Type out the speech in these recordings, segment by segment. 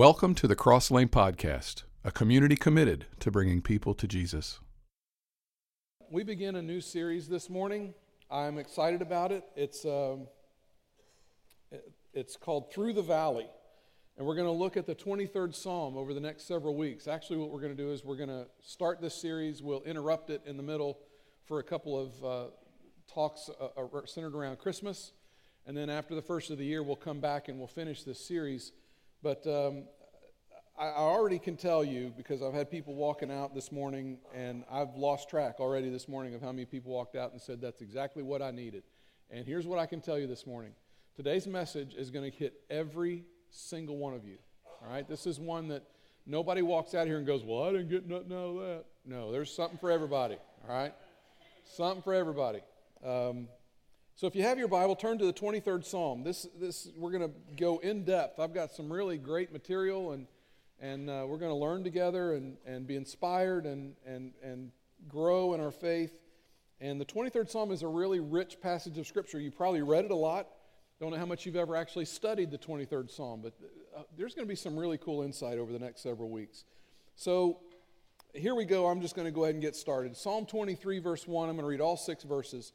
Welcome to the Cross Lane Podcast, a community committed to bringing people to Jesus. We begin a new series this morning. I'm excited about it. It's, um, it's called Through the Valley. And we're going to look at the 23rd Psalm over the next several weeks. Actually, what we're going to do is we're going to start this series. We'll interrupt it in the middle for a couple of uh, talks uh, uh centered around Christmas. And then after the first of the year, we'll come back and we'll finish this series. But um, I already can tell you because I've had people walking out this morning, and I've lost track already this morning of how many people walked out and said, That's exactly what I needed. And here's what I can tell you this morning today's message is going to hit every single one of you. All right? This is one that nobody walks out here and goes, Well, I didn't get nothing out of that. No, there's something for everybody. All right? Something for everybody. Um, so if you have your Bible, turn to the 23rd Psalm. This, this, we're going to go in depth. I've got some really great material, and, and uh, we're going to learn together and, and be inspired and, and, and grow in our faith. And the 23rd Psalm is a really rich passage of Scripture. You probably read it a lot. Don't know how much you've ever actually studied the 23rd Psalm, but uh, there's going to be some really cool insight over the next several weeks. So here we go. I'm just going to go ahead and get started. Psalm 23, verse 1. I'm going to read all six verses.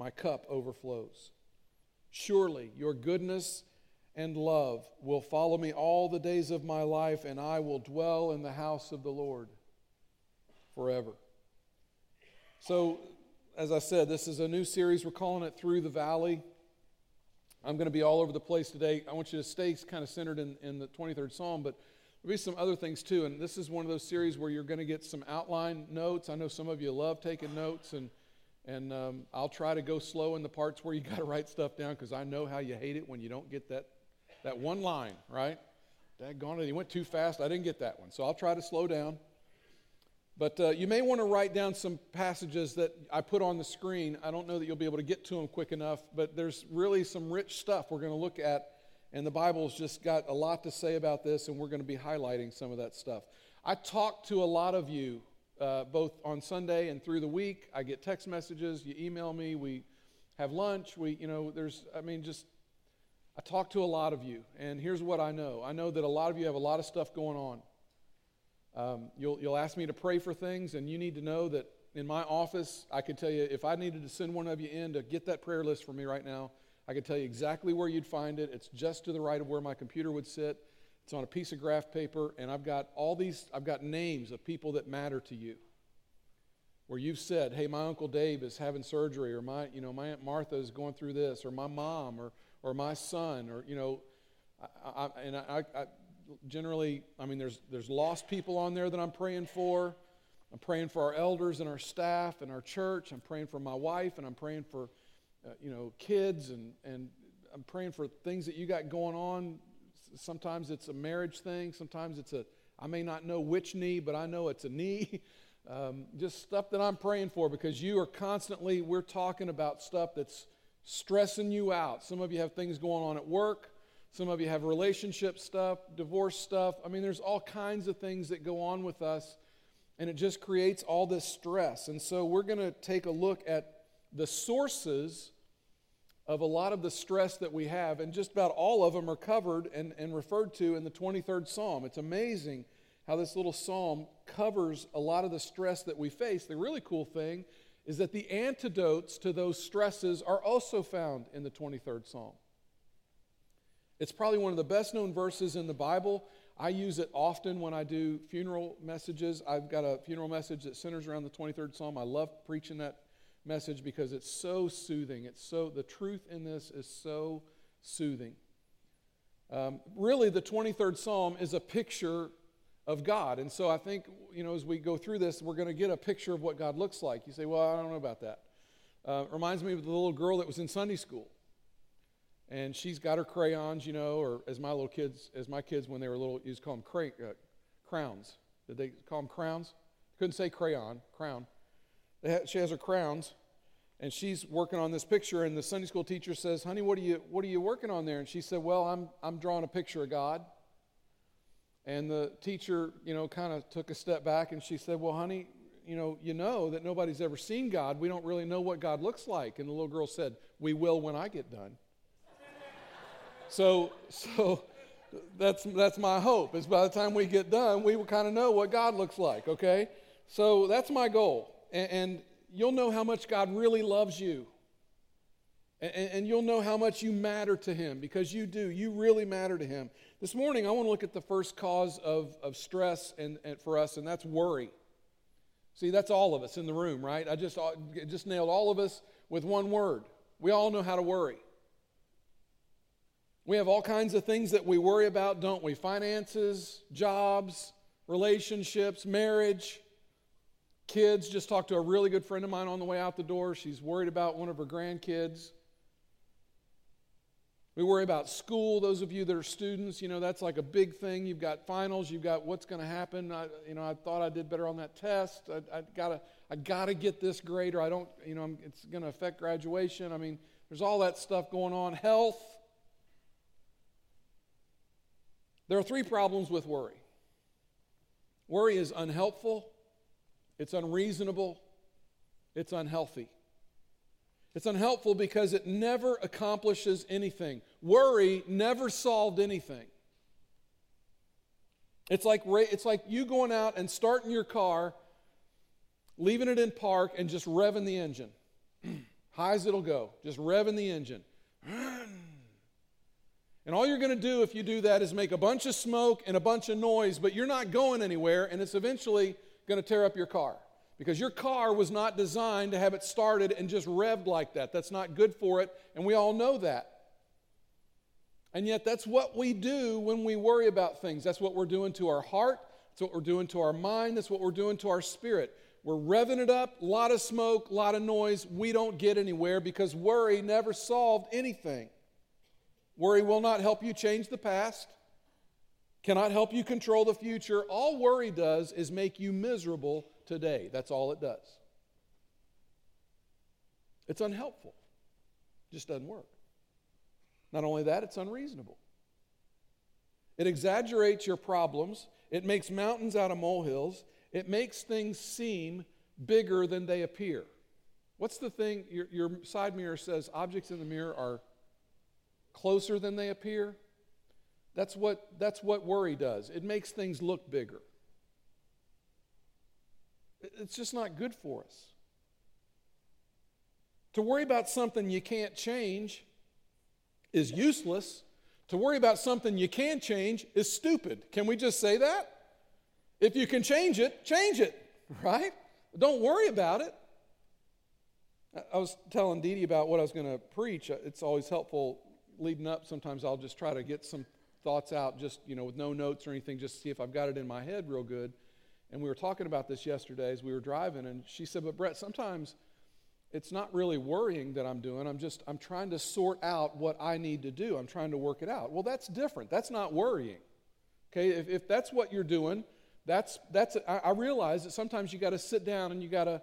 my cup overflows. Surely your goodness and love will follow me all the days of my life, and I will dwell in the house of the Lord forever. So, as I said, this is a new series. We're calling it Through the Valley. I'm going to be all over the place today. I want you to stay kind of centered in, in the 23rd Psalm, but there'll be some other things too. And this is one of those series where you're going to get some outline notes. I know some of you love taking notes, and and um, I'll try to go slow in the parts where you got to write stuff down because I know how you hate it when you don't get that, that one line, right? Daggone it, he went too fast. I didn't get that one. So I'll try to slow down. But uh, you may want to write down some passages that I put on the screen. I don't know that you'll be able to get to them quick enough, but there's really some rich stuff we're going to look at. And the Bible's just got a lot to say about this, and we're going to be highlighting some of that stuff. I talked to a lot of you uh, both on Sunday and through the week. I get text messages, you email me, we have lunch. We, you know, there's, I mean, just, I talk to a lot of you, and here's what I know I know that a lot of you have a lot of stuff going on. Um, you'll, you'll ask me to pray for things, and you need to know that in my office, I could tell you if I needed to send one of you in to get that prayer list for me right now, I could tell you exactly where you'd find it. It's just to the right of where my computer would sit. It's on a piece of graph paper, and I've got all these, I've got names of people that matter to you. Where you've said, hey, my Uncle Dave is having surgery, or my, you know, my Aunt Martha is going through this, or my mom, or, or my son, or, you know, I, I, and I, I generally, I mean, there's, there's lost people on there that I'm praying for. I'm praying for our elders and our staff and our church. I'm praying for my wife, and I'm praying for, uh, you know, kids, and, and I'm praying for things that you got going on Sometimes it's a marriage thing. Sometimes it's a, I may not know which knee, but I know it's a knee. Um, just stuff that I'm praying for because you are constantly, we're talking about stuff that's stressing you out. Some of you have things going on at work. Some of you have relationship stuff, divorce stuff. I mean, there's all kinds of things that go on with us, and it just creates all this stress. And so we're going to take a look at the sources of a lot of the stress that we have, and just about all of them are covered and, and referred to in the 23rd Psalm. It's amazing how this little psalm covers a lot of the stress that we face. The really cool thing is that the antidotes to those stresses are also found in the 23rd Psalm. It's probably one of the best known verses in the Bible. I use it often when I do funeral messages. I've got a funeral message that centers around the 23rd Psalm. I love preaching that message because it's so soothing. It's so, the truth in this is so soothing. Um, really, the 23rd Psalm is a picture of God. And so I think, you know, as we go through this, we're going to get a picture of what God looks like. You say, well, I don't know about that. Uh, reminds me of the little girl that was in Sunday school. and she's got her crayons, you know, or as my little kids, as my kids when they were little, used to call them cray, uh, crowns. Did they call them crowns? Couldn't say crayon, crown. She has her crowns, and she's working on this picture. And the Sunday school teacher says, "Honey, what are you what are you working on there?" And she said, "Well, I'm I'm drawing a picture of God." And the teacher, you know, kind of took a step back, and she said, "Well, honey, you know, you know that nobody's ever seen God. We don't really know what God looks like." And the little girl said, "We will when I get done." so, so that's that's my hope. Is by the time we get done, we will kind of know what God looks like. Okay, so that's my goal, and, you'll know how much God really loves you. And, and, you'll know how much you matter to Him because you do. You really matter to Him. This morning, I want to look at the first cause of, of stress and, and for us, and that's worry. See, that's all of us in the room, right? I just, uh, just nailed all of us with one word. We all know how to worry. We have all kinds of things that we worry about, don't we? Finances, jobs, relationships, marriage. Kids, just talked to a really good friend of mine on the way out the door. She's worried about one of her grandkids. We worry about school. Those of you that are students, you know, that's like a big thing. You've got finals, you've got what's going to happen. I, you know, I thought I did better on that test. I, I gotta, I gotta get this grade, or I don't, you know, it's going to affect graduation. I mean, there's all that stuff going on. Health. There are three problems with worry. Worry is unhelpful, it's unreasonable, it's unhealthy. It's unhelpful because it never accomplishes anything. Worry never solved anything. It's like, it's like you going out and starting your car, leaving it in park, and just revving the engine. High as it'll go, just revving the engine. And all you're going to do if you do that is make a bunch of smoke and a bunch of noise, but you're not going anywhere, and it's eventually going to tear up your car. Because your car was not designed to have it started and just revved like that. That's not good for it, and we all know that. And yet, that's what we do when we worry about things. That's what we're doing to our heart, that's what we're doing to our mind, that's what we're doing to our spirit. We're revving it up, a lot of smoke, a lot of noise. We don't get anywhere because worry never solved anything. Worry will not help you change the past, cannot help you control the future. All worry does is make you miserable today. That's all it does. It's unhelpful, it just doesn't work. Not only that, it's unreasonable. It exaggerates your problems, it makes mountains out of molehills, it makes things seem bigger than they appear. What's the thing? Your, your side mirror says objects in the mirror are closer than they appear. That's what, that's what worry does. It makes things look bigger. It's just not good for us. To worry about something you can't change is useless. To worry about something you can change is stupid. Can we just say that? If you can change it, change it, right? Don't worry about it. I was telling Dee about what I was going to preach. It's always helpful leading up, sometimes I'll just try to get some thoughts out, just, you know, with no notes or anything, just see if I've got it in my head real good. And we were talking about this yesterday as we were driving, and she said, But Brett, sometimes it's not really worrying that I'm doing. I'm just, I'm trying to sort out what I need to do. I'm trying to work it out. Well, that's different. That's not worrying. Okay, if, if that's what you're doing, that's, that's, I, I realize that sometimes you got to sit down and you got to,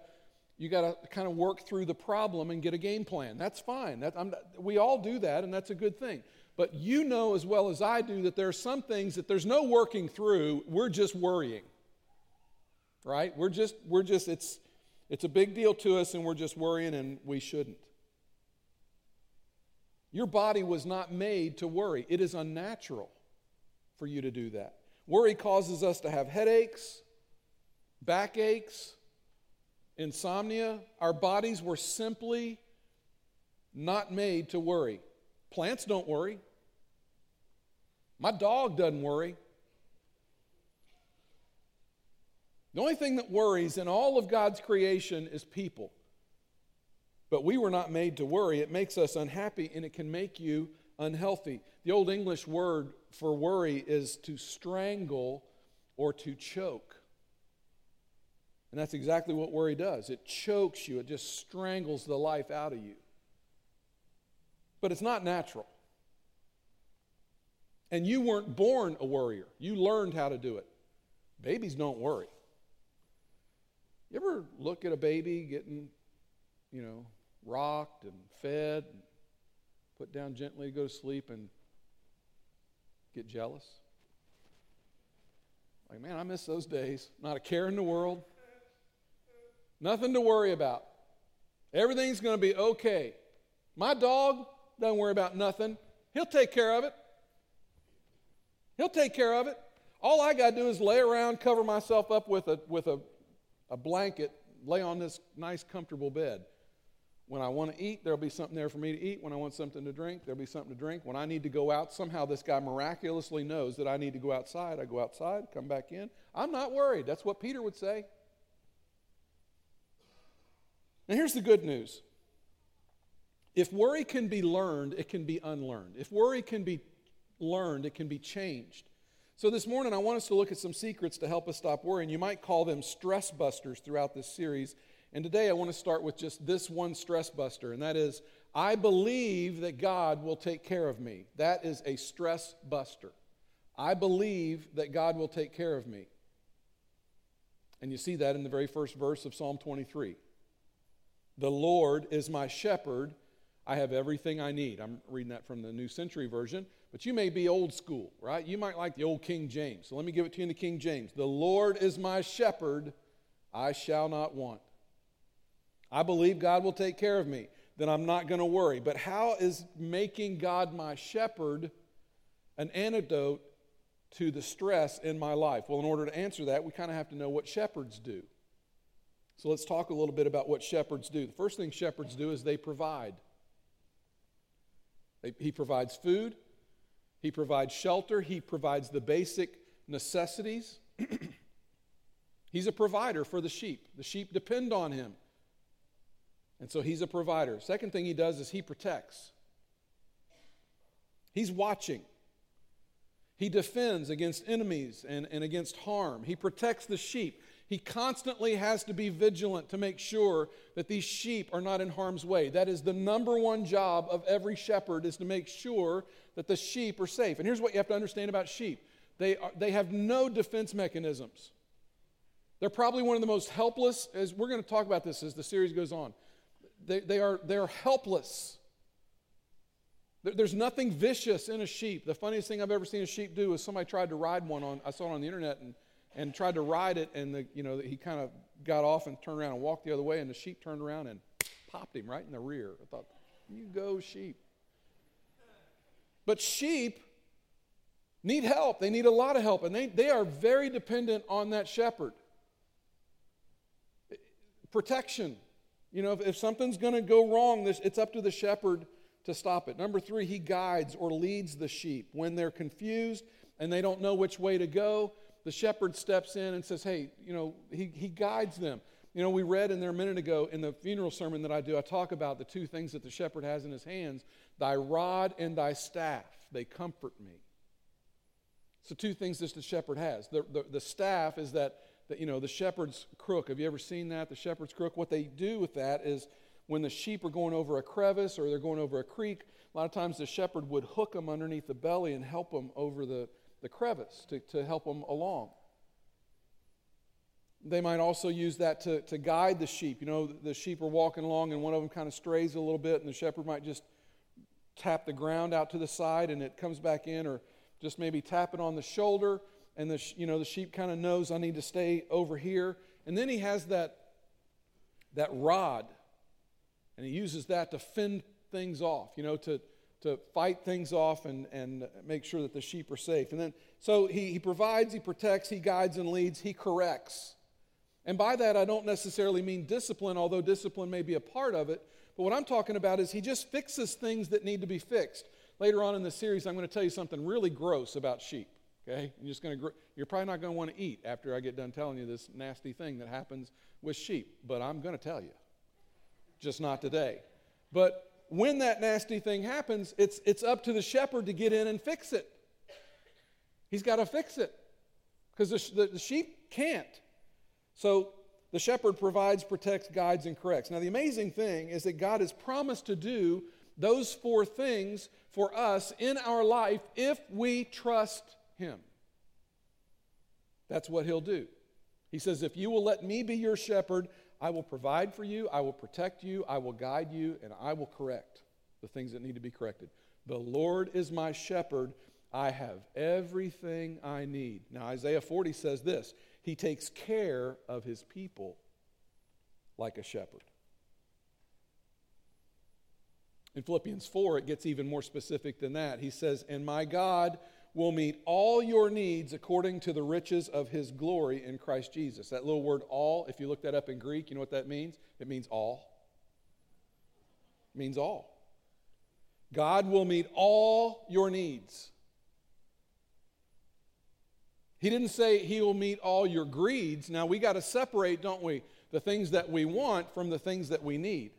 you got to kind of work through the problem and get a game plan. That's fine. That, we all do that, and that's a good thing. But you know as well as I do that there are some things that there's no working through. We're just worrying, right? We're just, we're just, it's, it's a big deal to us, and we're just worrying, and we shouldn't. Your body was not made to worry. It is unnatural for you to do that. Worry causes us to have headaches, backaches, insomnia, our bodies were simply not made to worry. Plants don't worry. My dog doesn't worry. The only thing that worries in all of God's creation is people. But we were not made to worry. It makes us unhappy and it can make you unhealthy. The Old English word for worry is to strangle or to choke. And that's exactly what worry does it chokes you, it just strangles the life out of you. But it's not natural. And you weren't born a worrier, you learned how to do it. Babies don't worry. You ever look at a baby getting, you know, rocked and fed, and put down gently to go to sleep, and get jealous? Like, man, I miss those days. Not a care in the world, nothing to worry about. Everything's going to be okay. My dog doesn't worry about nothing, he'll take care of it. He'll take care of it. All I got to do is lay around, cover myself up with a, with a, a blanket, lay on this nice, comfortable bed. When I want to eat, there'll be something there for me to eat. When I want something to drink, there'll be something to drink. When I need to go out, somehow this guy miraculously knows that I need to go outside. I go outside, come back in. I'm not worried. That's what Peter would say. Now, here's the good news if worry can be learned, it can be unlearned. If worry can be learned, it can be changed. So, this morning, I want us to look at some secrets to help us stop worrying. You might call them stress busters throughout this series. And today, I want to start with just this one stress buster, and that is I believe that God will take care of me. That is a stress buster. I believe that God will take care of me. And you see that in the very first verse of Psalm 23. The Lord is my shepherd. I have everything I need. I'm reading that from the New Century Version. But you may be old school, right? You might like the old King James. So let me give it to you in the King James. The Lord is my shepherd, I shall not want. I believe God will take care of me, then I'm not going to worry. But how is making God my shepherd an antidote to the stress in my life? Well, in order to answer that, we kind of have to know what shepherds do. So let's talk a little bit about what shepherds do. The first thing shepherds do is they provide. He provides food, he provides shelter, He provides the basic necessities. he's a provider for the sheep. The sheep depend on Him. And so He's a provider. Second thing He does is He protects, He's watching. He defends against enemies and, and against harm. He protects the sheep. He constantly has to be vigilant to make sure that these sheep are not in harm's way. That is the number one job of every shepherd is to make sure that the sheep are safe. And here's what you have to understand about sheep they, are, they have no defense mechanisms. They're probably one of the most helpless, as we're going to talk about this as the series goes on. They, they, are, they are helpless. There's nothing vicious in a sheep. The funniest thing I've ever seen a sheep do is somebody tried to ride one on, I saw it on the internet and, and tried to ride it, and the, you know, he kind of got off and turned around and walked the other way, and the sheep turned around and popped him right in the rear. I thought, you go, sheep. But sheep need help. They need a lot of help, and they, they are very dependent on that shepherd. Protection. You know, if, if something's going to go wrong, this, it's up to the shepherd to stop it. Number three, he guides or leads the sheep. When they're confused and they don't know which way to go, the shepherd steps in and says, Hey, you know, he, he guides them. You know, we read in there a minute ago in the funeral sermon that I do, I talk about the two things that the shepherd has in his hands Thy rod and thy staff, they comfort me. So, two things that the shepherd has. The, the, the staff is that, that, you know, the shepherd's crook. Have you ever seen that? The shepherd's crook. What they do with that is when the sheep are going over a crevice or they're going over a creek, a lot of times the shepherd would hook them underneath the belly and help them over the, the crevice to, to help them along. They might also use that to, to guide the sheep. You know, the sheep are walking along and one of them kind of strays a little bit, and the shepherd might just tap the ground out to the side and it comes back in, or just maybe tap it on the shoulder, and the, you know, the sheep kind of knows I need to stay over here. And then he has that, that rod, and he uses that to fend things off, you know, to, to fight things off and, and make sure that the sheep are safe. And then, so he, he provides, he protects, he guides and leads, he corrects. And by that, I don't necessarily mean discipline, although discipline may be a part of it. But what I'm talking about is he just fixes things that need to be fixed. Later on in the series, I'm going to tell you something really gross about sheep. Okay? You're, just going to, you're probably not going to want to eat after I get done telling you this nasty thing that happens with sheep. But I'm going to tell you. Just not today. But when that nasty thing happens, it's, it's up to the shepherd to get in and fix it. He's got to fix it because the, the, the sheep can't. So the shepherd provides, protects, guides, and corrects. Now, the amazing thing is that God has promised to do those four things for us in our life if we trust Him. That's what He'll do. He says, If you will let me be your shepherd, I will provide for you, I will protect you, I will guide you, and I will correct the things that need to be corrected. The Lord is my shepherd. I have everything I need. Now, Isaiah 40 says this He takes care of His people like a shepherd. In Philippians 4, it gets even more specific than that. He says, And my God will meet all your needs according to the riches of his glory in Christ Jesus. That little word all, if you look that up in Greek, you know what that means? It means all. It means all. God will meet all your needs. He didn't say he will meet all your greeds. Now we got to separate, don't we, the things that we want from the things that we need.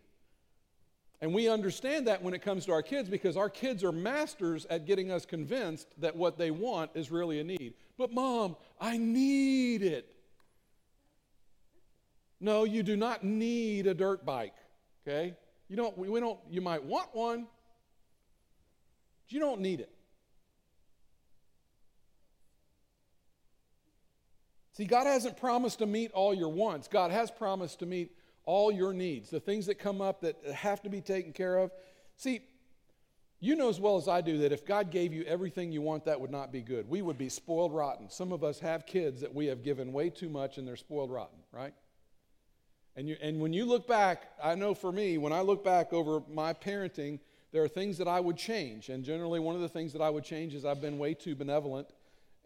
And we understand that when it comes to our kids because our kids are masters at getting us convinced that what they want is really a need. But, mom, I need it. No, you do not need a dirt bike, okay? You don't, we don't, you might want one, but you don't need it. See, God hasn't promised to meet all your wants. God has promised to meet all your needs, the things that come up that have to be taken care of. See, you know as well as I do that if God gave you everything you want, that would not be good. We would be spoiled rotten. Some of us have kids that we have given way too much and they're spoiled rotten, right? And, you, and when you look back, I know for me, when I look back over my parenting, there are things that I would change. And generally, one of the things that I would change is I've been way too benevolent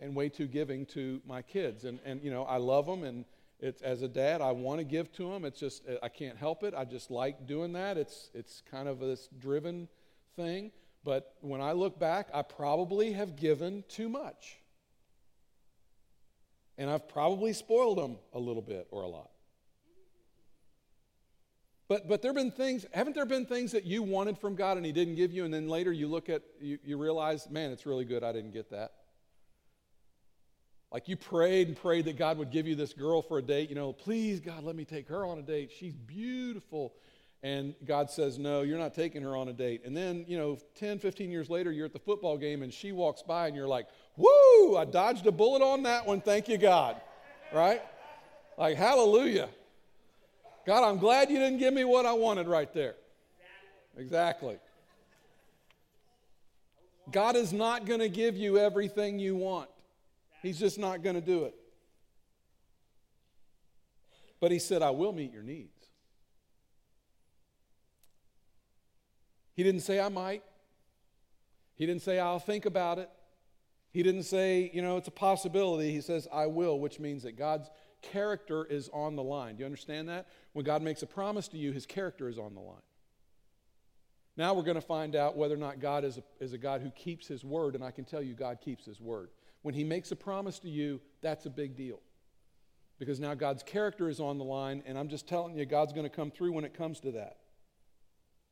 and way too giving to my kids. And, and you know, I love them and it's, as a dad, I want to give to them. It's just, I can't help it. I just like doing that. It's, it's kind of this driven thing. But when I look back, I probably have given too much. And I've probably spoiled them a little bit or a lot. But, but there have been things, haven't there been things that you wanted from God and He didn't give you, and then later you look at, you, you realize, man, it's really good I didn't get that? Like you prayed and prayed that God would give you this girl for a date. You know, please, God, let me take her on a date. She's beautiful. And God says, no, you're not taking her on a date. And then, you know, 10, 15 years later, you're at the football game and she walks by and you're like, woo, I dodged a bullet on that one. Thank you, God. Right? Like, hallelujah. God, I'm glad you didn't give me what I wanted right there. Exactly. God is not going to give you everything you want. He's just not going to do it. But he said, I will meet your needs. He didn't say, I might. He didn't say, I'll think about it. He didn't say, you know, it's a possibility. He says, I will, which means that God's character is on the line. Do you understand that? When God makes a promise to you, his character is on the line. Now we're going to find out whether or not God is a, is a God who keeps his word, and I can tell you God keeps his word. When he makes a promise to you, that's a big deal. Because now God's character is on the line, and I'm just telling you, God's going to come through when it comes to that.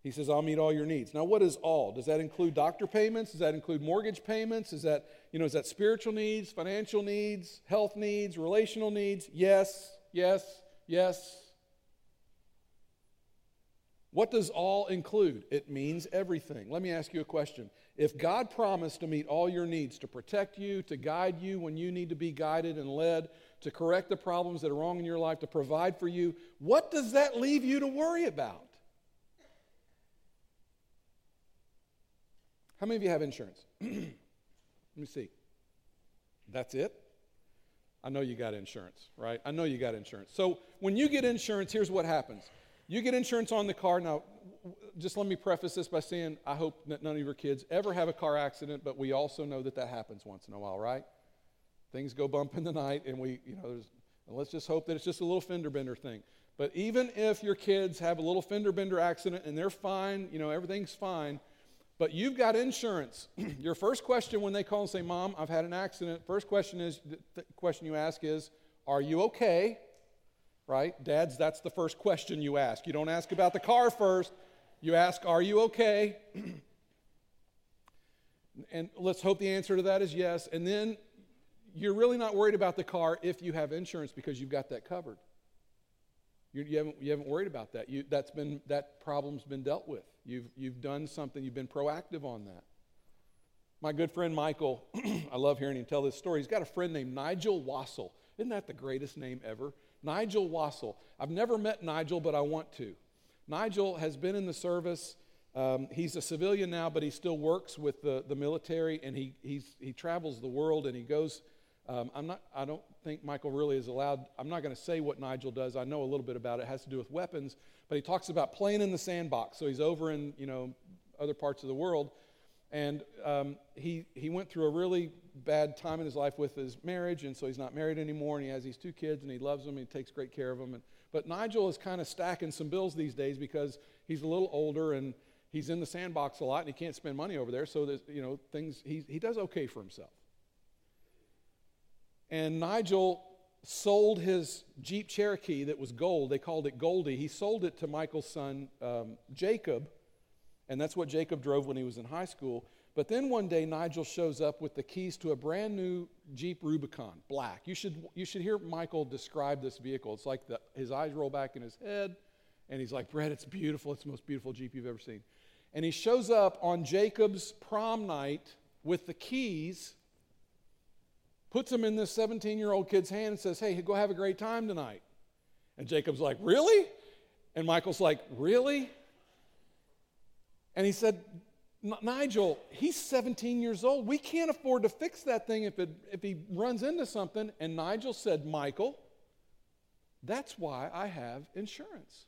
He says, I'll meet all your needs. Now, what is all? Does that include doctor payments? Does that include mortgage payments? Is that, you know, is that spiritual needs, financial needs, health needs, relational needs? Yes, yes, yes. What does all include? It means everything. Let me ask you a question. If God promised to meet all your needs, to protect you, to guide you when you need to be guided and led, to correct the problems that are wrong in your life, to provide for you, what does that leave you to worry about? How many of you have insurance? Let me see. That's it? I know you got insurance, right? I know you got insurance. So when you get insurance, here's what happens. You get insurance on the car. Now, just let me preface this by saying I hope that none of your kids ever have a car accident, but we also know that that happens once in a while, right? Things go bump in the night, and we, you know, let's just hope that it's just a little fender bender thing. But even if your kids have a little fender bender accident and they're fine, you know, everything's fine, but you've got insurance. your first question when they call and say, Mom, I've had an accident, first question is the question you ask is, Are you okay? Right? Dads, that's the first question you ask. You don't ask about the car first. You ask, Are you okay? and let's hope the answer to that is yes. And then you're really not worried about the car if you have insurance because you've got that covered. You, you, haven't, you haven't worried about that. You, that's been, that problem's been dealt with. You've, you've done something, you've been proactive on that. My good friend Michael, I love hearing him tell this story. He's got a friend named Nigel Wassel. Isn't that the greatest name ever? Nigel Wassel. I've never met Nigel, but I want to. Nigel has been in the service. Um, he's a civilian now, but he still works with the, the military, and he, he's, he travels the world and he goes. Um, I'm not, I don't think Michael really is allowed. I'm not going to say what Nigel does. I know a little bit about it. It has to do with weapons, but he talks about playing in the sandbox. So he's over in you know other parts of the world, and um, he he went through a really bad time in his life with his marriage, and so he's not married anymore, and he has these two kids, and he loves them, and he takes great care of them. And, but Nigel is kind of stacking some bills these days because he's a little older and he's in the sandbox a lot, and he can't spend money over there. So that you know things he he does okay for himself. And Nigel sold his Jeep Cherokee that was gold. They called it Goldie. He sold it to Michael's son um, Jacob, and that's what Jacob drove when he was in high school. But then one day, Nigel shows up with the keys to a brand new Jeep Rubicon, black. You should, you should hear Michael describe this vehicle. It's like the, his eyes roll back in his head, and he's like, Brett, it's beautiful. It's the most beautiful Jeep you've ever seen. And he shows up on Jacob's prom night with the keys, puts them in this 17 year old kid's hand, and says, Hey, go have a great time tonight. And Jacob's like, Really? And Michael's like, Really? And he said, Nigel, he's 17 years old. We can't afford to fix that thing if, it, if he runs into something. And Nigel said, Michael, that's why I have insurance.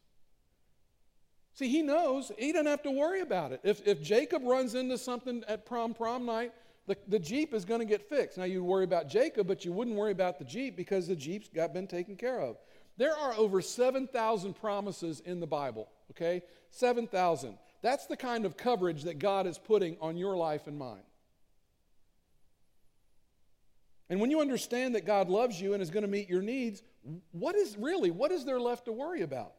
See, he knows he doesn't have to worry about it. If, if Jacob runs into something at prom prom night, the, the Jeep is going to get fixed. Now, you worry about Jacob, but you wouldn't worry about the Jeep because the Jeep's got been taken care of. There are over 7,000 promises in the Bible, okay? 7,000. That's the kind of coverage that God is putting on your life and mine. And when you understand that God loves you and is going to meet your needs, what is really, what is there left to worry about?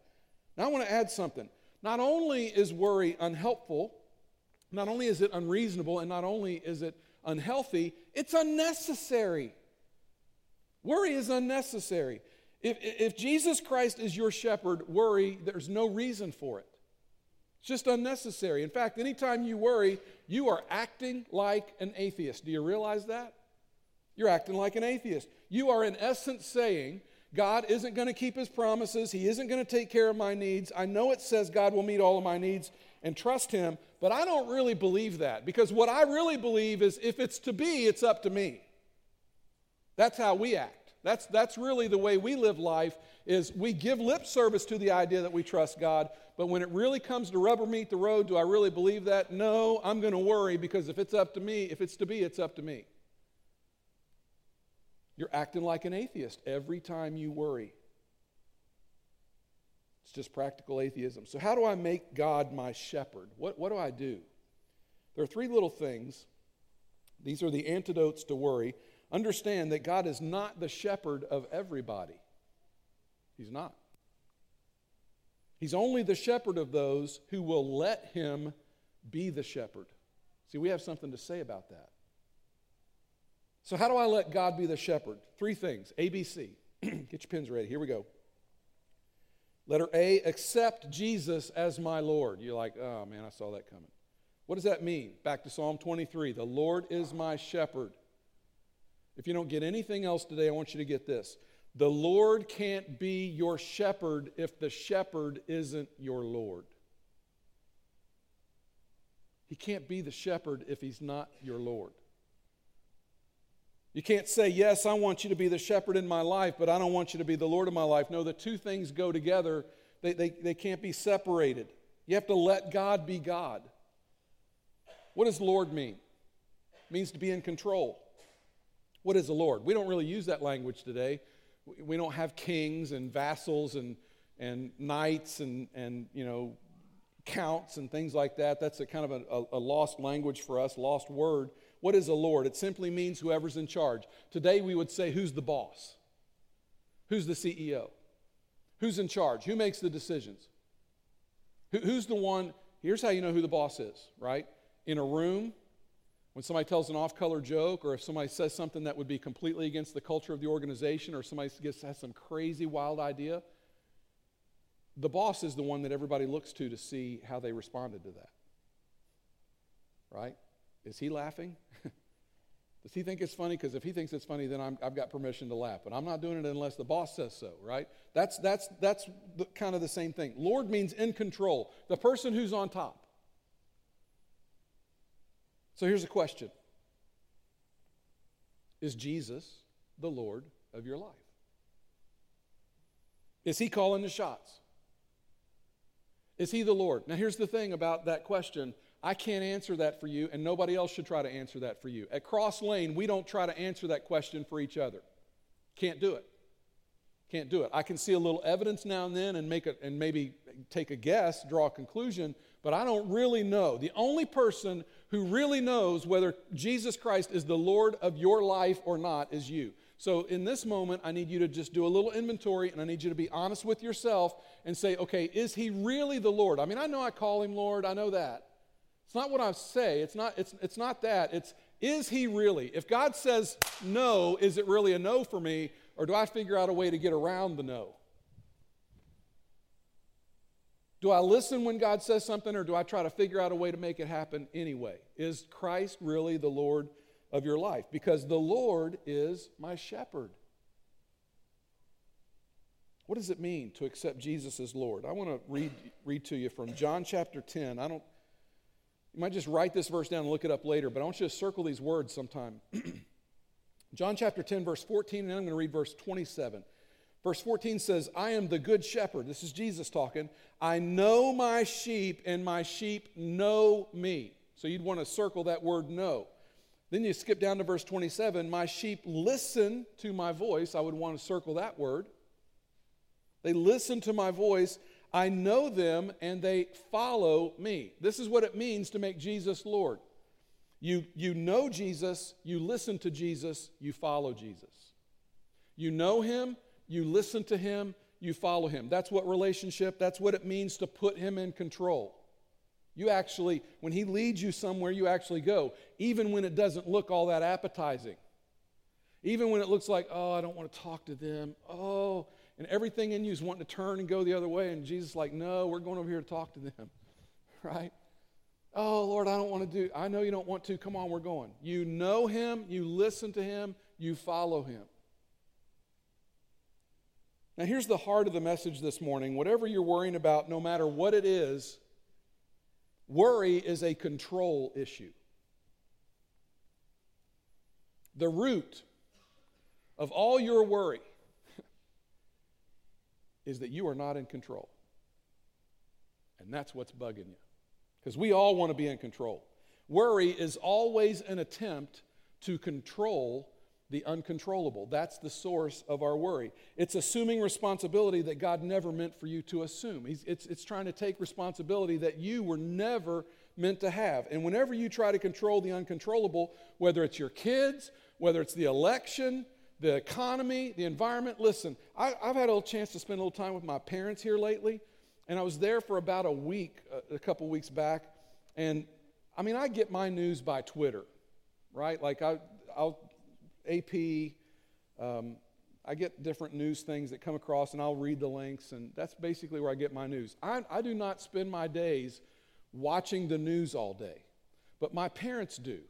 Now, I want to add something. Not only is worry unhelpful, not only is it unreasonable, and not only is it unhealthy, it's unnecessary. Worry is unnecessary. If, if Jesus Christ is your shepherd, worry, there's no reason for it. It's just unnecessary. In fact, anytime you worry, you are acting like an atheist. Do you realize that? You're acting like an atheist. You are, in essence, saying, God isn't going to keep his promises. He isn't going to take care of my needs. I know it says God will meet all of my needs and trust him, but I don't really believe that because what I really believe is if it's to be, it's up to me. That's how we act. That's, that's really the way we live life is we give lip service to the idea that we trust God, but when it really comes to rubber meet the road, do I really believe that? No, I'm going to worry because if it's up to me, if it's to be, it's up to me. You're acting like an atheist every time you worry. It's just practical atheism. So, how do I make God my shepherd? What, what do I do? There are three little things. These are the antidotes to worry. Understand that God is not the shepherd of everybody, He's not. He's only the shepherd of those who will let him be the shepherd. See, we have something to say about that. So, how do I let God be the shepherd? Three things ABC. Get your pens ready. Here we go. Letter A, accept Jesus as my Lord. You're like, oh man, I saw that coming. What does that mean? Back to Psalm 23 The Lord is my shepherd. If you don't get anything else today, I want you to get this. The Lord can't be your shepherd if the shepherd isn't your Lord. He can't be the shepherd if he's not your Lord. You can't say, Yes, I want you to be the shepherd in my life, but I don't want you to be the Lord of my life. No, the two things go together, they, they, they can't be separated. You have to let God be God. What does Lord mean? It means to be in control. What is the Lord? We don't really use that language today we don't have kings and vassals and, and knights and, and, you know, counts and things like that. That's a kind of a, a, lost language for us, lost word. What is a Lord? It simply means whoever's in charge. Today we would say, who's the boss? Who's the CEO? Who's in charge? Who makes the decisions? Who, who's the one? Here's how you know who the boss is, right? In a room, when somebody tells an off color joke, or if somebody says something that would be completely against the culture of the organization, or somebody gets, has some crazy, wild idea, the boss is the one that everybody looks to to see how they responded to that. Right? is he laughing? Does he think it's funny? Because if he thinks it's funny, then i have got permission to laugh. But I'm not doing it unless the boss says so, right? That's, that's, that's the, kind of the same thing. Lord means in control, the person who's on top. So here's a question Is Jesus the Lord of your life? Is he calling the shots? Is he the Lord? Now, here's the thing about that question I can't answer that for you, and nobody else should try to answer that for you. At Cross Lane, we don't try to answer that question for each other. Can't do it. Can't do it. I can see a little evidence now and then and make it and maybe take a guess, draw a conclusion, but I don't really know. The only person who really knows whether Jesus Christ is the Lord of your life or not is you. So in this moment, I need you to just do a little inventory and I need you to be honest with yourself and say, okay, is he really the Lord? I mean, I know I call him Lord, I know that. It's not what I say. It's not, it's, it's not that. It's, is he really? If God says no, is it really a no for me? Or do I figure out a way to get around the no? Do I listen when God says something, or do I try to figure out a way to make it happen anyway? Is Christ really the Lord of your life? Because the Lord is my shepherd. What does it mean to accept Jesus as Lord? I want to read, read to you from John chapter 10. I don't you might just write this verse down and look it up later, but I want you to circle these words sometime. John chapter 10, verse 14, and then I'm going to read verse 27. Verse 14 says, I am the good shepherd. This is Jesus talking. I know my sheep, and my sheep know me. So you'd want to circle that word know. Then you skip down to verse 27. My sheep listen to my voice. I would want to circle that word. They listen to my voice, I know them and they follow me. This is what it means to make Jesus Lord. You, you know Jesus, you listen to Jesus, you follow Jesus. You know him, you listen to him, you follow him. That's what relationship, that's what it means to put him in control. You actually, when he leads you somewhere, you actually go, even when it doesn't look all that appetizing. Even when it looks like, oh, I don't want to talk to them. Oh, and everything in you is wanting to turn and go the other way. And Jesus is like, no, we're going over here to talk to them, right? Oh, Lord, I don't want to do, I know you don't want to. Come on, we're going. You know him, you listen to him, you follow him. Now, here's the heart of the message this morning. Whatever you're worrying about, no matter what it is, worry is a control issue. The root of all your worry is that you are not in control. And that's what's bugging you. Because we all want to be in control. Worry is always an attempt to control the uncontrollable. That's the source of our worry. It's assuming responsibility that God never meant for you to assume. It's, it's trying to take responsibility that you were never meant to have. And whenever you try to control the uncontrollable, whether it's your kids, whether it's the election, the economy, the environment. Listen, I, have had a little chance to spend a little time with my parents here lately, and I was there for about a week, a, a couple weeks back, and I mean, I get my news by Twitter, right? Like I, I'll AP, um, I get different news things that come across, and I'll read the links, and that's basically where I get my news. I, I do not spend my days watching the news all day, but my parents do.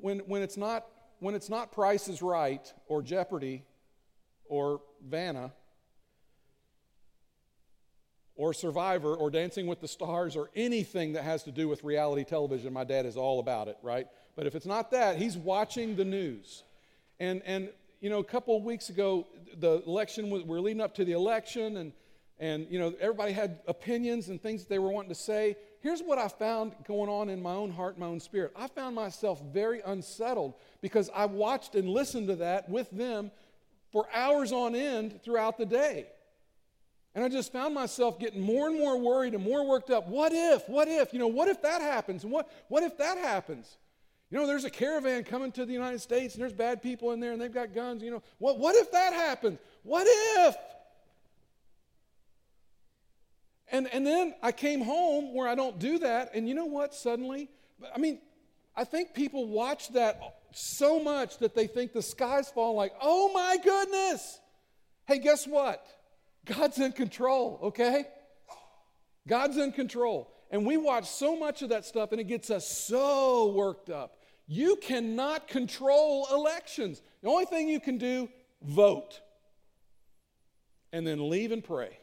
When, when it's not when it's not Price is Right or Jeopardy or Vanna or Survivor or Dancing with the Stars or anything that has to do with reality television, my dad is all about it, right? But if it's not that, he's watching the news. And, and you know, a couple of weeks ago, the election, we're leading up to the election, and, and, you know, everybody had opinions and things that they were wanting to say. Here's what I found going on in my own heart, my own spirit. I found myself very unsettled because I watched and listened to that with them for hours on end throughout the day. And I just found myself getting more and more worried and more worked up. What if? What if? You know, what if that happens? What, what if that happens? You know, there's a caravan coming to the United States and there's bad people in there and they've got guns. You know, what, what if that happens? What if? And, and then I came home where I don't do that, and you know what? Suddenly, I mean, I think people watch that so much that they think the sky's falling like, oh my goodness. Hey, guess what? God's in control, okay? God's in control. And we watch so much of that stuff and it gets us so worked up. You cannot control elections. The only thing you can do, vote. And then leave and pray.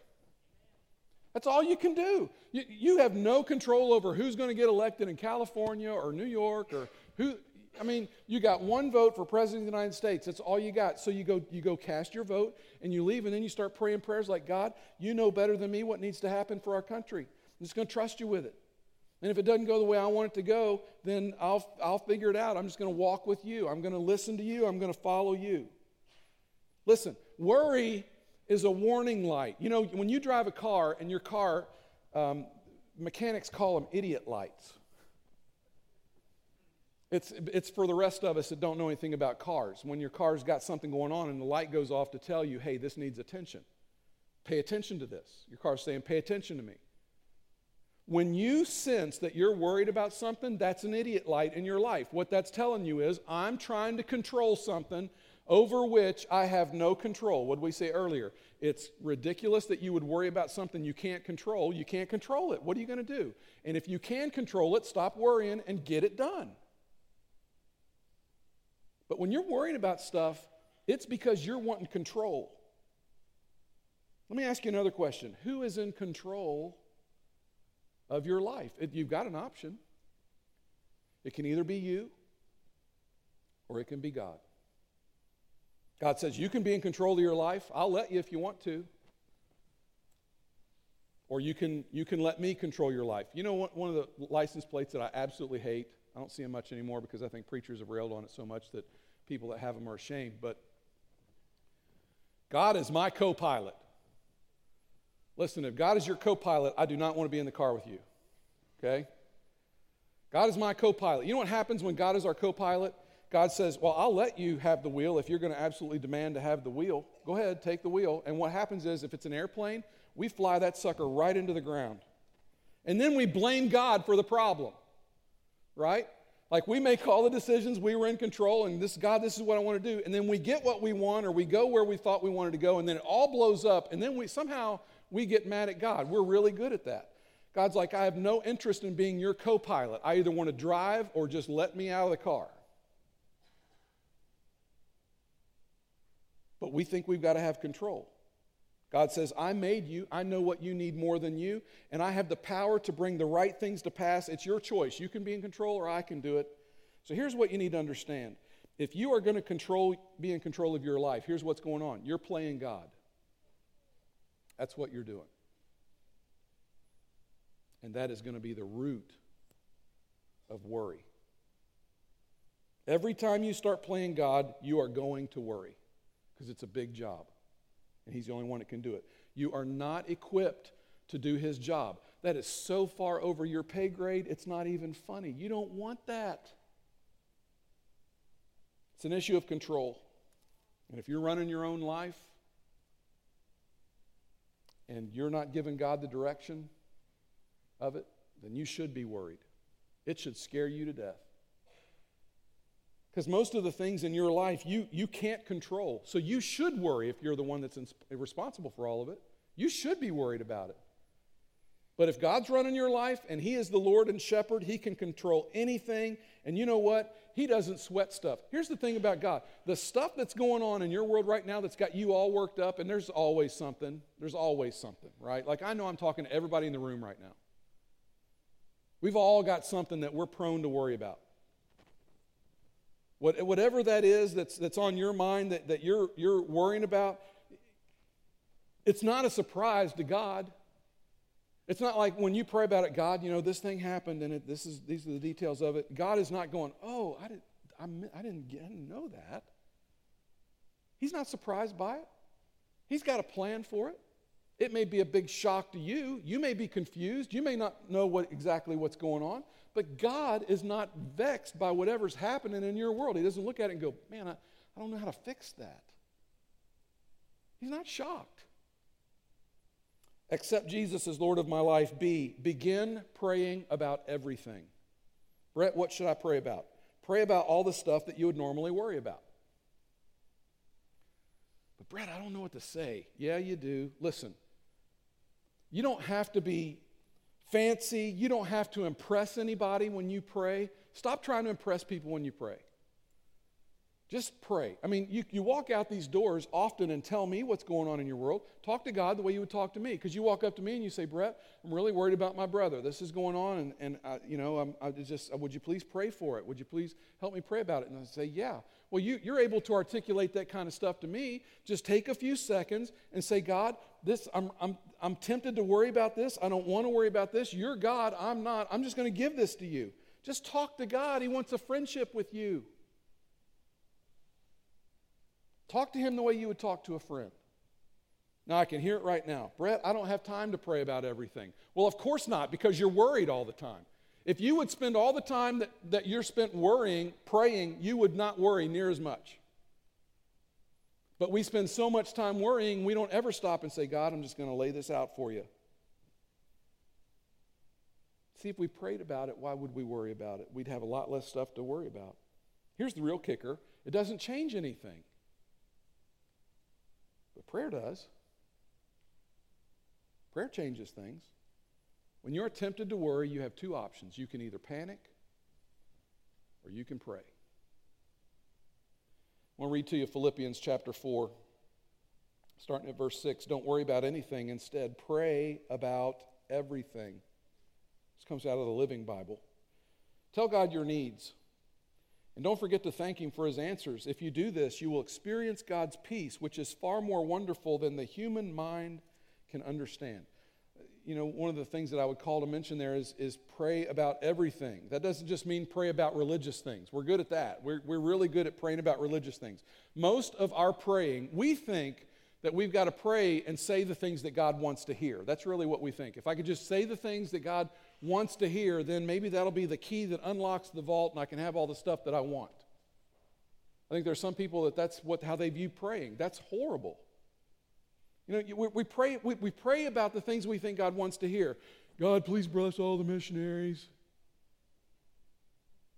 That's all you can do. You, you have no control over who's going to get elected in California or New York or who. I mean, you got one vote for president of the United States. That's all you got. So you go, you go cast your vote and you leave, and then you start praying prayers like, God, you know better than me what needs to happen for our country. I'm just going to trust you with it. And if it doesn't go the way I want it to go, then I'll, I'll figure it out. I'm just going to walk with you. I'm going to listen to you. I'm going to follow you. Listen, worry is a warning light. You know, when you drive a car and your car, um, mechanics call them idiot lights. It's, it's for the rest of us that don't know anything about cars. When your car's got something going on and the light goes off to tell you, hey, this needs attention. Pay attention to this. Your car's saying, pay attention to me. When you sense that you're worried about something, that's an idiot light in your life. What that's telling you is, I'm trying to control something over which I have no control. What did we say earlier? It's ridiculous that you would worry about something you can't control. You can't control it. What are you going to do? And if you can control it, stop worrying and get it done. But when you're worrying about stuff, it's because you're wanting control. Let me ask you another question Who is in control of your life? You've got an option. It can either be you or it can be God. God says, You can be in control of your life. I'll let you if you want to. Or you can, you can let me control your life. You know, one of the license plates that I absolutely hate, I don't see them much anymore because I think preachers have railed on it so much that people that have them are ashamed, but God is my co pilot. Listen, if God is your co pilot, I do not want to be in the car with you. Okay? God is my co pilot. You know what happens when God is our co pilot? God says, Well, I'll let you have the wheel if you're going to absolutely demand to have the wheel. Go ahead, take the wheel. And what happens is, if it's an airplane, we fly that sucker right into the ground. And then we blame God for the problem, right? Like we make all the decisions, we were in control, and this, God, this is what I want to do. And then we get what we want, or we go where we thought we wanted to go, and then it all blows up, and then we somehow we get mad at God. We're really good at that. God's like, I have no interest in being your co pilot. I either want to drive or just let me out of the car. but we think we've got to have control. God says, I made you. I know what you need more than you, and I have the power to bring the right things to pass. It's your choice. You can be in control or I can do it. So here's what you need to understand. If you are going to control, be in control of your life, here's what's going on. You're playing God. That's what you're doing. And that is going to be the root of worry. Every time you start playing God, you are going to worry because it's a big job. And He's the only one that can do it. You are not equipped to do His job. That is so far over your pay grade, it's not even funny. You don't want that. It's an issue of control. And if you're running your own life and you're not giving God the direction of it, then you should be worried. It should scare you to death. Because most of the things in your life you, you can't control. So you should worry if you're the one that's responsible for all of it. You should be worried about it. But if God's running your life and He is the Lord and shepherd, He can control anything. And you know what? He doesn't sweat stuff. Here's the thing about God the stuff that's going on in your world right now that's got you all worked up, and there's always something. There's always something, right? Like I know I'm talking to everybody in the room right now. We've all got something that we're prone to worry about. What, whatever that is that's, that's on your mind that, that you're, you're worrying about, it's not a surprise to God. It's not like when you pray about it, God, you know, this thing happened and it, this is, these are the details of it. God is not going, oh, I didn't, I, I, didn't, I didn't know that. He's not surprised by it. He's got a plan for it. It may be a big shock to you. You may be confused. You may not know what, exactly what's going on. But God is not vexed by whatever's happening in your world. He doesn't look at it and go, man, I, I don't know how to fix that. He's not shocked. Accept Jesus as Lord of my life. B, begin praying about everything. Brett, what should I pray about? Pray about all the stuff that you would normally worry about. But, Brett, I don't know what to say. Yeah, you do. Listen, you don't have to be fancy. You don't have to impress anybody when you pray. Stop trying to impress people when you pray. Just pray. I mean, you, you walk out these doors often and tell me what's going on in your world. Talk to God the way you would talk to me. Because you walk up to me and you say, Brett, I'm really worried about my brother. This is going on, and, and I, you know, I'm, I just, uh, would you please pray for it? Would you please help me pray about it? And I say, yeah. Well, you, you're able to articulate that kind of stuff to me. Just take a few seconds and say, God, this, I'm, I'm, I'm tempted to worry about this. I don't want to worry about this. You're God. I'm not. I'm just going to give this to you. Just talk to God. He wants a friendship with you. Talk to him the way you would talk to a friend. Now, I can hear it right now. Brett, I don't have time to pray about everything. Well, of course not, because you're worried all the time. If you would spend all the time that, that you're spent worrying, praying, you would not worry near as much. But we spend so much time worrying, we don't ever stop and say, God, I'm just going to lay this out for you. See, if we prayed about it, why would we worry about it? We'd have a lot less stuff to worry about. Here's the real kicker it doesn't change anything. But prayer does. Prayer changes things. When you're tempted to worry, you have two options. You can either panic or you can pray. I want to read to you Philippians chapter 4, starting at verse 6. Don't worry about anything. Instead, pray about everything. This comes out of the Living Bible. Tell God your needs. And don't forget to thank Him for His answers. If you do this, you will experience God's peace, which is far more wonderful than the human mind can understand. You know, one of the things that I would call to mention there is, is pray about everything. That doesn't just mean pray about religious things. We're good at that. We're, we're really good at praying about religious things. Most of our praying, we think that we've got to pray and say the things that God wants to hear. That's really what we think. If I could just say the things that God wants to hear, then maybe that'll be the key that unlocks the vault and I can have all the stuff that I want. I think there's some people that that's what, how they view praying. That's horrible. You know, we, we, pray, we, we pray about the things we think God wants to hear. God, please bless all the missionaries.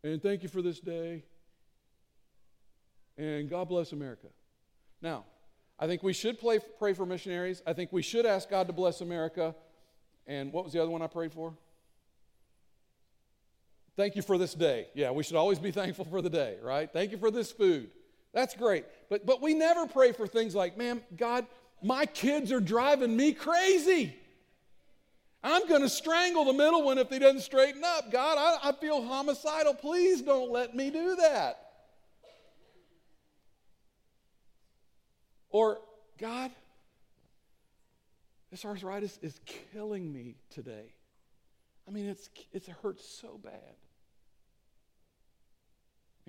And thank you for this day. And God bless America. Now, I think we should play, pray for missionaries. I think we should ask God to bless America. And what was the other one I prayed for? Thank you for this day. Yeah, we should always be thankful for the day, right? Thank you for this food. That's great. But, but we never pray for things like, man, God, my kids are driving me crazy. I'm going to strangle the middle one if he doesn't straighten up. God, I, I feel homicidal. Please don't let me do that. Or, God, this arthritis is killing me today. I mean, it's, it hurts so bad.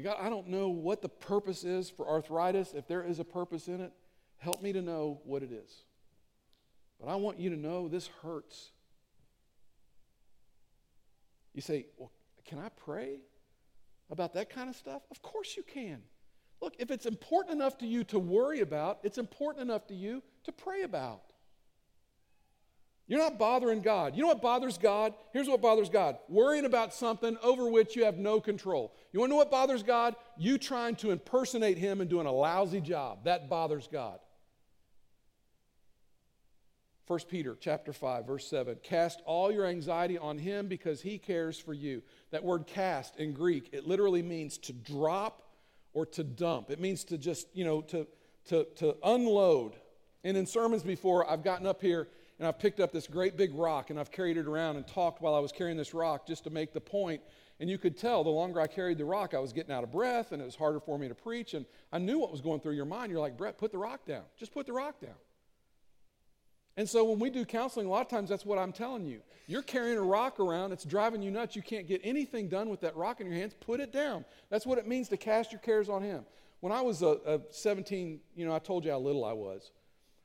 God, I don't know what the purpose is for arthritis. If there is a purpose in it, help me to know what it is. But I want you to know this hurts. You say, Well, can I pray about that kind of stuff? Of course you can. Look, if it's important enough to you to worry about, it's important enough to you to pray about. You're not bothering God. You know what bothers God? Here's what bothers God worrying about something over which you have no control. You want to know what bothers God? You trying to impersonate Him and doing a lousy job. That bothers God. 1 Peter chapter 5 verse 7 cast all your anxiety on him because he cares for you. That word cast in Greek it literally means to drop or to dump. It means to just, you know, to to to unload. And in sermons before I've gotten up here and I've picked up this great big rock and I've carried it around and talked while I was carrying this rock just to make the point. And you could tell the longer I carried the rock, I was getting out of breath and it was harder for me to preach. And I knew what was going through your mind. You're like, Brett, put the rock down. Just put the rock down. And so when we do counseling, a lot of times that's what I'm telling you. You're carrying a rock around, it's driving you nuts. You can't get anything done with that rock in your hands. Put it down. That's what it means to cast your cares on Him. When I was a, a 17, you know, I told you how little I was.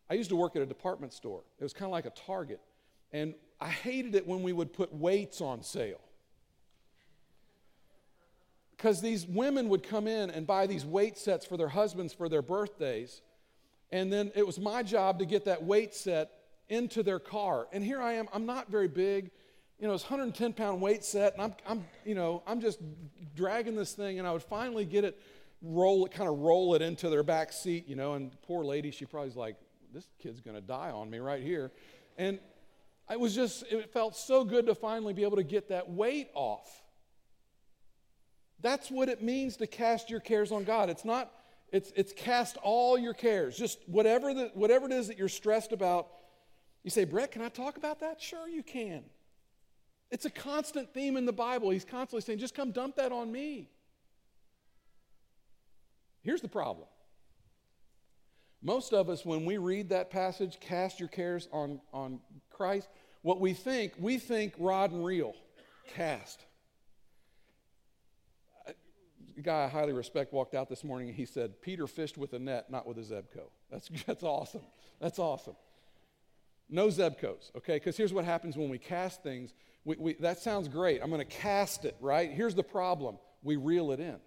I used to work at a department store. It was kind of like a Target. And I hated it when we would put weights on sale. Because these women would come in and buy these weight sets for their husbands for their birthdays. And then it was my job to get that weight set into their car. And here I am, I'm not very big. You know, it's 110 pound weight set, and I'm, I'm, you know, I'm just dragging this thing, and I would finally get it, roll it, kind of roll it into their back seat, you know, and poor lady, she probably's like, this kid's going to die on me right here. And it was just, it felt so good to finally be able to get that weight off. That's what it means to cast your cares on God. It's not, it's, it's cast all your cares. Just whatever, the, whatever it is that you're stressed about. You say, Brett, can I talk about that? Sure, you can. It's a constant theme in the Bible. He's constantly saying, just come dump that on me. Here's the problem. Most of us, when we read that passage, cast your cares on, on Christ, what we think, we think rod and reel, cast. A guy I highly respect walked out this morning and he said, Peter fished with a net, not with a Zebco. That's, that's awesome. That's awesome. No Zebcos, okay? Because here's what happens when we cast things. We, we, that sounds great. I'm going to cast it, right? Here's the problem we reel it in.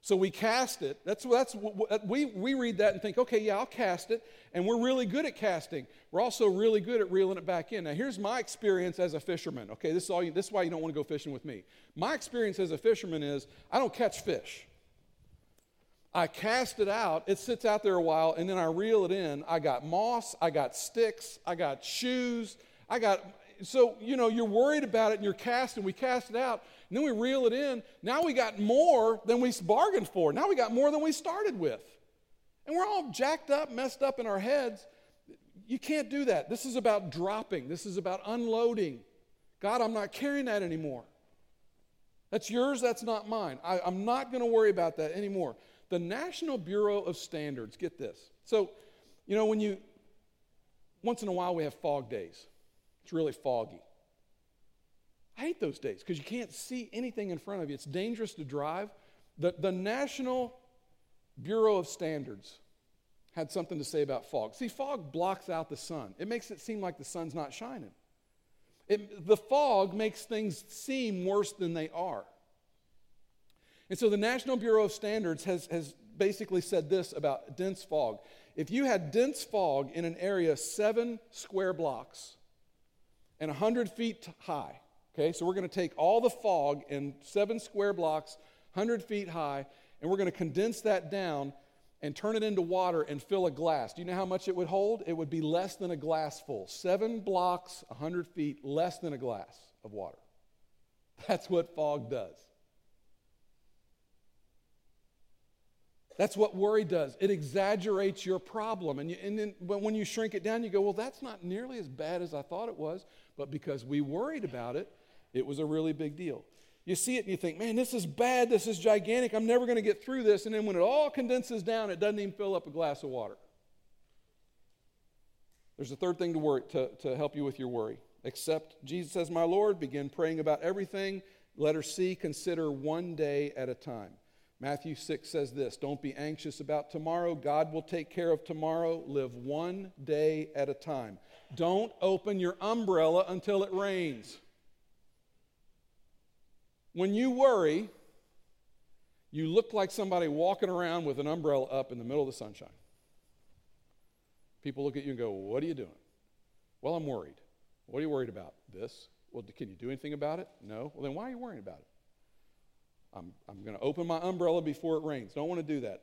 So we cast it. That's, that's uh, we, we read that and think, okay, yeah, I'll cast it. And we're really good at casting. We're also really good at reeling it back in. Now, here's my experience as a fisherman. Okay, this is, all you, this is why you don't want to go fishing with me. My experience as a fisherman is I don't catch fish. I cast it out, it sits out there a while, and then I reel it in. I got moss, I got sticks, I got shoes, I got so, you know, you're worried about it and you're casting. We cast it out, and then we reel it in. Now we got more than we bargained for. Now we got more than we started with. And we're all jacked up, messed up in our heads. You can't do that. This is about dropping, this is about unloading. God, I'm not carrying that anymore. That's yours, that's not mine. I, am not going to worry about that anymore. The National Bureau of Standards, get this. So, you know, when you, once in a while we have fog days. It's really foggy. I hate those days because you can't see anything in front of you. It's dangerous to drive. The, the National Bureau of Standards had something to say about fog. See, fog blocks out the sun, it makes it seem like the sun's not shining. It, the fog makes things seem worse than they are. And so the National Bureau of Standards has, has basically said this about dense fog. If you had dense fog in an area seven square blocks, and 100 feet high. Okay, so we're going to take all the fog in seven square blocks, 100 feet high, and we're going to condense that down and turn it into water and fill a glass. Do you know how much it would hold? It would be less than a glass full. Seven blocks, 100 feet, less than a glass of water. That's what fog does. That's what worry does. It exaggerates your problem. And, you, and then when you shrink it down, you go, well, that's not nearly as bad as I thought it was. But because we worried about it, it was a really big deal. You see it and you think, man, this is bad. This is gigantic. I'm never going to get through this. And then when it all condenses down, it doesn't even fill up a glass of water. There's a third thing to, worry, to, to help you with your worry. Except Jesus says, My Lord, begin praying about everything. Letter C, consider one day at a time. Matthew 6 says this Don't be anxious about tomorrow. God will take care of tomorrow. Live one day at a time. Don't open your umbrella until it rains. When you worry, you look like somebody walking around with an umbrella up in the middle of the sunshine. People look at you and go, What are you doing? Well, I'm worried. What are you worried about? This. Well, can you do anything about it? No. Well, then why are you worrying about it? I'm, I'm going to open my umbrella before it rains. Don't want to do that.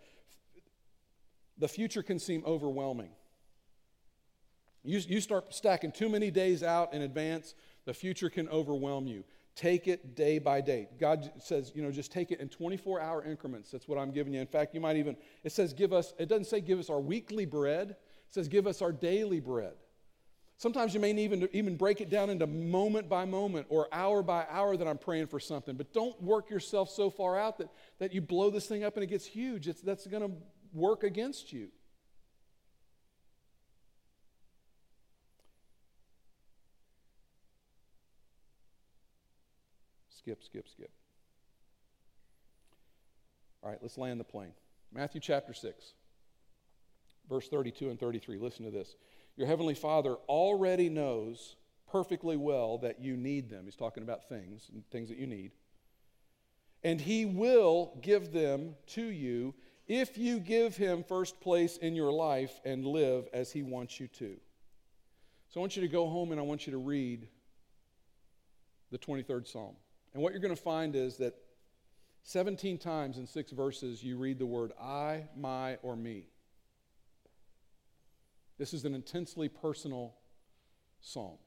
The future can seem overwhelming. You, you start stacking too many days out in advance, the future can overwhelm you. Take it day by day. God says, you know, just take it in 24 hour increments. That's what I'm giving you. In fact, you might even, it says, give us, it doesn't say give us our weekly bread, it says, give us our daily bread. Sometimes you may even, even break it down into moment by moment or hour by hour that I'm praying for something. But don't work yourself so far out that, that you blow this thing up and it gets huge. It's, that's going to work against you. Skip, skip, skip. All right, let's land the plane. Matthew chapter 6, verse 32 and 33. Listen to this. Your Heavenly Father already knows perfectly well that you need them. He's talking about things things that you need. And He will give them to you if you give Him first place in your life and live as He wants you to. So I want you to go home and I want you to read the 23rd Psalm. And what you're going to find is that 17 times in six verses you read the word I, my, or me. This is an intensely personal psalm.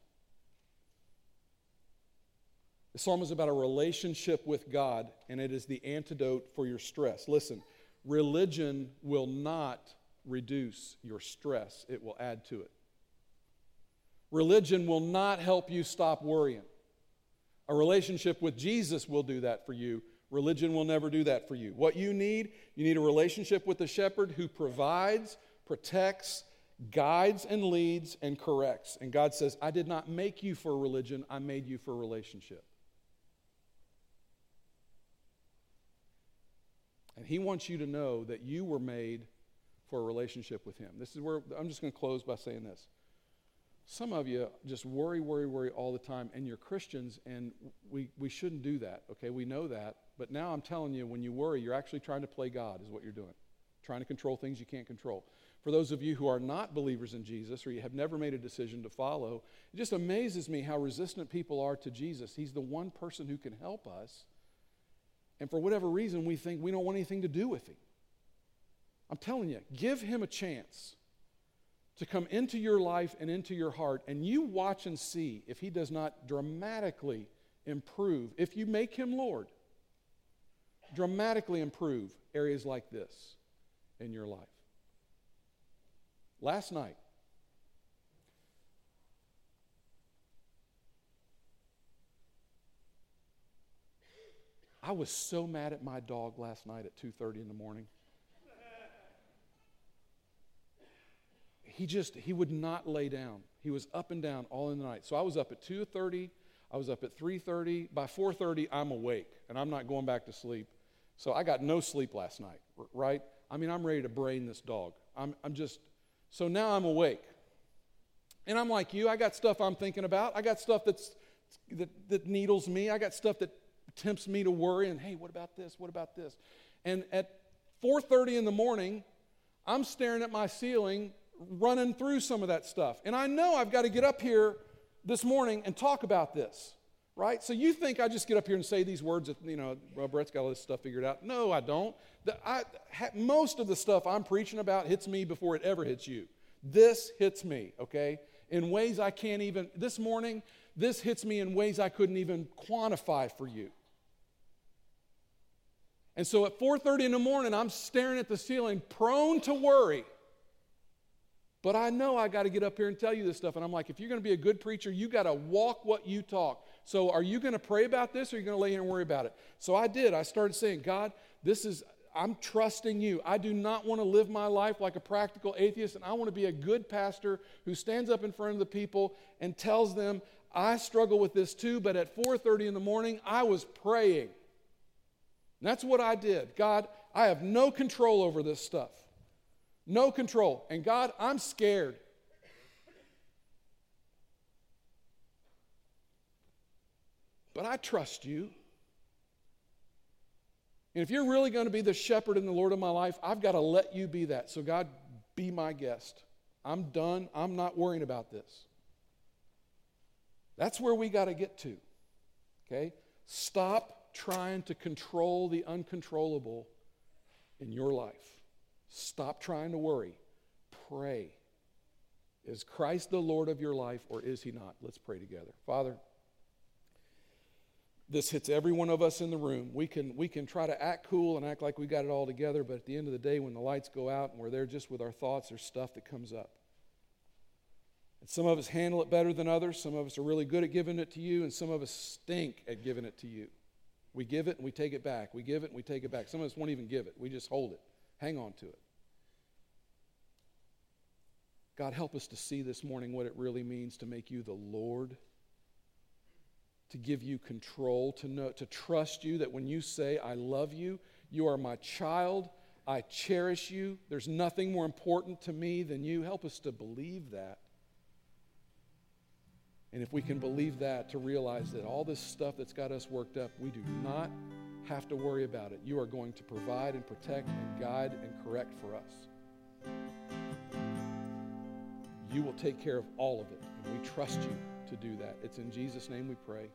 The psalm is about a relationship with God, and it is the antidote for your stress. Listen, religion will not reduce your stress, it will add to it. Religion will not help you stop worrying. A relationship with Jesus will do that for you. Religion will never do that for you. What you need, you need a relationship with the shepherd who provides, protects, guides, and leads, and corrects. And God says, I did not make you for religion, I made you for relationship. And He wants you to know that you were made for a relationship with Him. This is where I'm just going to close by saying this. Some of you just worry, worry, worry all the time, and you're Christians, and we, we shouldn't do that, okay? We know that. But now I'm telling you, when you worry, you're actually trying to play God, is what you're doing. Trying to control things you can't control. For those of you who are not believers in Jesus or you have never made a decision to follow, it just amazes me how resistant people are to Jesus. He's the one person who can help us. And for whatever reason, we think we don't want anything to do with him. I'm telling you, give him a chance to come into your life and into your heart, and you watch and see if he does not dramatically improve. If you make him Lord, dramatically improve areas like this in your life. Last night, I was so mad at my dog last night at 2:30 in the morning. He just he would not lay down. He was up and down all in the night. So I was up at 2:30, I was up at 3:30, by 4:30 I'm awake and I'm not going back to sleep. So I got no sleep last night, right? I mean, I'm ready to brain this dog. I'm, I'm just, so now I'm awake. And I'm like you, I got stuff I'm thinking about. I got stuff that's, that, that needles me. I got stuff that tempts me to worry and, hey, what about this? What about this? And at 4.30 in the morning, I'm staring at my ceiling, running through some of that stuff. And I know I've got to get up here this morning and talk about this right? So you think I just get up here and say these words that, you know, well, Brett's got all this stuff figured out. No, I don't. The, I, ha, most of the stuff I'm preaching about hits me before it ever hits you. This hits me, okay, in ways I can't even, this morning, this hits me in ways I couldn't even quantify for you. And so at 4:30 in the morning, I'm staring at the ceiling, prone to worry. But I know I got to get up here and tell you this stuff. And I'm like, if you're going to be a good preacher, you got to walk what you talk. So are you going to pray about this or are you going to lay here and worry about it? So I did. I started saying, God, this is, I'm trusting you. I do not want to live my life like a practical atheist, and I want to be a good pastor who stands up in front of the people and tells them, I struggle with this too, but at 4:30 in the morning, I was praying. And that's what I did. God, I have no control over this stuff. No control. And God, I'm scared. But I trust you. And if you're really going to be the shepherd and the Lord of my life, I've got to let you be that. So, God, be my guest. I'm done. I'm not worrying about this. That's where we got to get to. Okay? Stop trying to control the uncontrollable in your life. Stop trying to worry. Pray. Is Christ the Lord of your life or is he not? Let's pray together. Father, this hits every one of us in the room. We can, we can try to act cool and act like we got it all together, but at the end of the day, when the lights go out and we're there just with our thoughts, there's stuff that comes up. And some of us handle it better than others. Some of us are really good at giving it to you, and some of us stink at giving it to you. We give it and we take it back. We give it and we take it back. Some of us won't even give it, we just hold it, hang on to it. God, help us to see this morning what it really means to make you the Lord to give you control, to know, to trust you that when you say, I love you, you are my child, I cherish you, there's nothing more important to me than you. Help us to believe that. And if we can believe that, to realize that all this stuff that's got us worked up, we do not have to worry about it. You are going to provide and protect and guide and correct for us. You will take care of all of it, and we trust you to do that. It's in Jesus' name we pray.